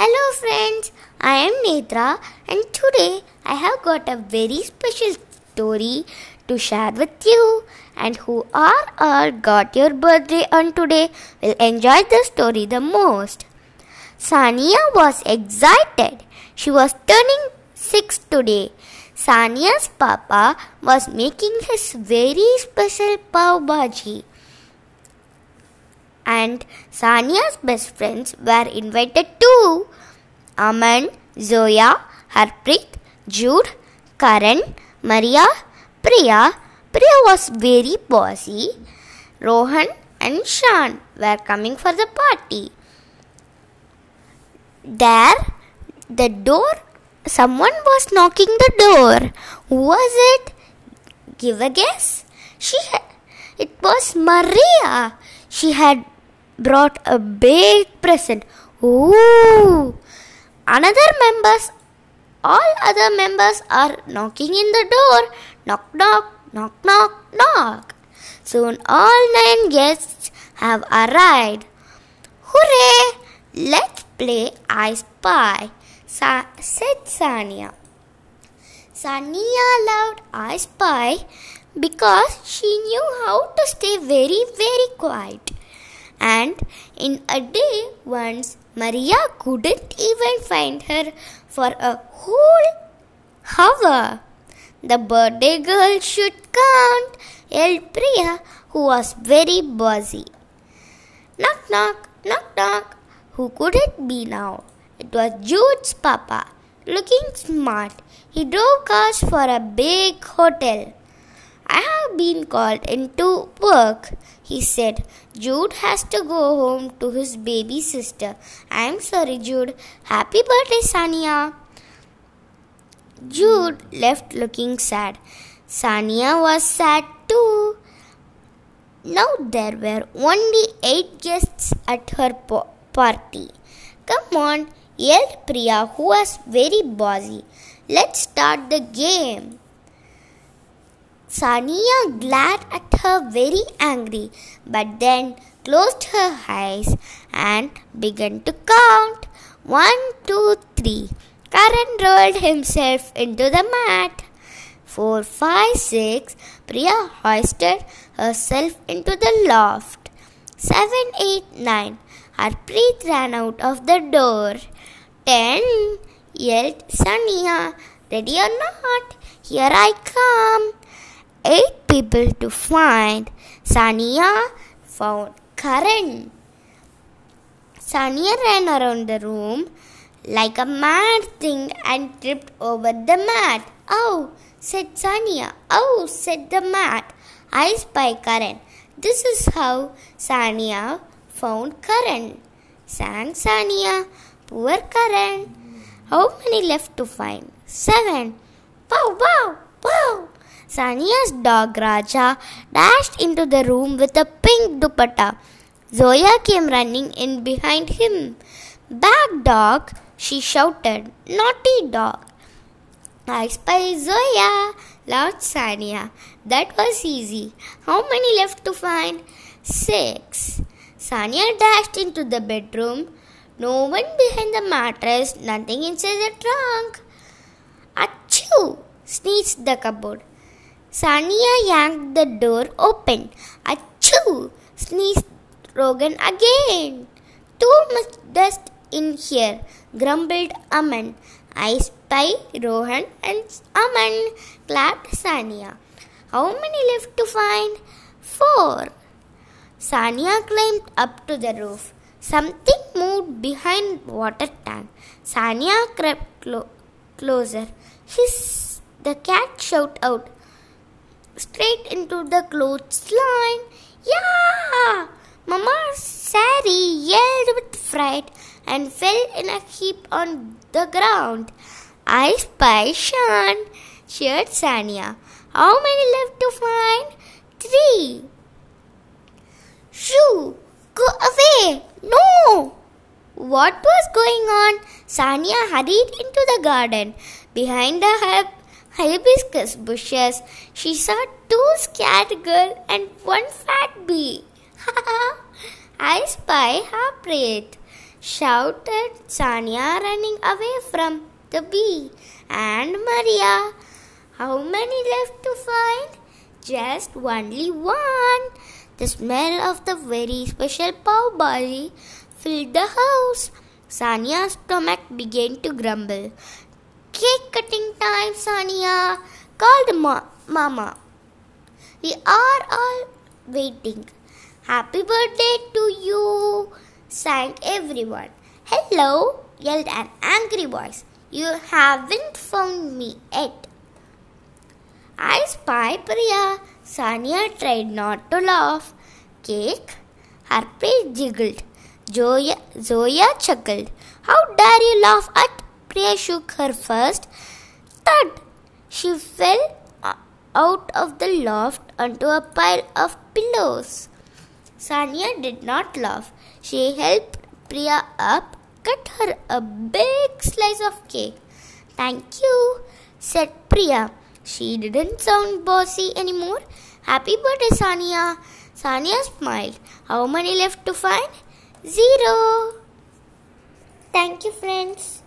Hello, friends. I am Netra, and today I have got a very special story to share with you. And who are all got your birthday on today will enjoy the story the most. Sania was excited. She was turning six today. Sania's papa was making his very special pav bhaji and Sania's best friends were invited too. Aman, Zoya, Harpreet, Jude, Karan, Maria, Priya. Priya was very bossy. Rohan and Shan were coming for the party. There, the door, someone was knocking the door. Who was it? Give a guess. She it was Maria. She had brought a big present. Ooh! Another members, all other members are knocking in the door. Knock, knock, knock, knock, knock. Soon all nine guests have arrived. Hooray! Let's play I Spy, Sa- said Sania. Sania loved I Spy because she knew how to stay very, very quiet. And in a day, once Maria couldn't even find her for a whole hour. The birthday girl should count, yelled Priya, who was very busy. Knock, knock, knock, knock. Who could it be now? It was Jude's papa. Looking smart, he drove cars for a big hotel. I have been called into work, he said. Jude has to go home to his baby sister. I am sorry, Jude. Happy birthday, Sania. Jude left looking sad. Sania was sad too. Now there were only eight guests at her po- party. Come on, yelled Priya, who was very bossy. Let's start the game. Sania glared at her very angry, but then closed her eyes and began to count. One, two, three. Karan rolled himself into the mat. Four, five, six. Priya hoisted herself into the loft. Seven, eight, nine. Harpreet ran out of the door. Ten, yelled Sania. Ready or not? Here I come eight people to find. Sania found Karan. Sania ran around the room like a mad thing and tripped over the mat. Oh, said Sania. Oh, said the mat. I spy Karan. This is how Sania found Karan. Sang Sania. Poor Karan. How many left to find? Seven. Pow, pow. Sania's dog Raja dashed into the room with a pink dupatta. Zoya came running in behind him. Back dog, she shouted. Naughty dog. I spy Zoya, laughed Sania. That was easy. How many left to find? Six. Sania dashed into the bedroom. No one behind the mattress, nothing inside the trunk. Achoo! sneezed the cupboard. Sania yanked the door open. Achoo! sneezed Rohan again. Too much dust in here, grumbled Aman. I spy Rohan and Aman, clapped Sania. How many left to find? Four. Sania climbed up to the roof. Something moved behind water tank. Sania crept clo- closer. Hiss! The cat shouted out straight into the clothesline. Yeah! Mama's sari yelled with fright and fell in a heap on the ground. I spy Shan, cheered Sania. How many left to find? Three. Shoo! Go away! No! What was going on? Sania hurried into the garden. Behind the hibiscus bushes, she saw two scared girls and one fat bee. Ha ha I spy Harpreet, shouted Sania, running away from the bee. And Maria, how many left to find? Just only one. The smell of the very special pav bhaji filled the house. Sania's stomach began to grumble. Time, Sania, called Ma- Mama. We are all waiting. Happy birthday to you, sang everyone. Hello, yelled an angry voice. You haven't found me yet. I spy Priya. Sonia tried not to laugh. Cake? Face jiggled. Zoya, Zoya chuckled. How dare you laugh at? Priya shook her first. Thud! She fell uh, out of the loft onto a pile of pillows. Sania did not laugh. She helped Priya up, cut her a big slice of cake. Thank you, said Priya. She didn't sound bossy anymore. Happy birthday, Sania. Sania smiled. How many left to find? Zero. Thank you, friends.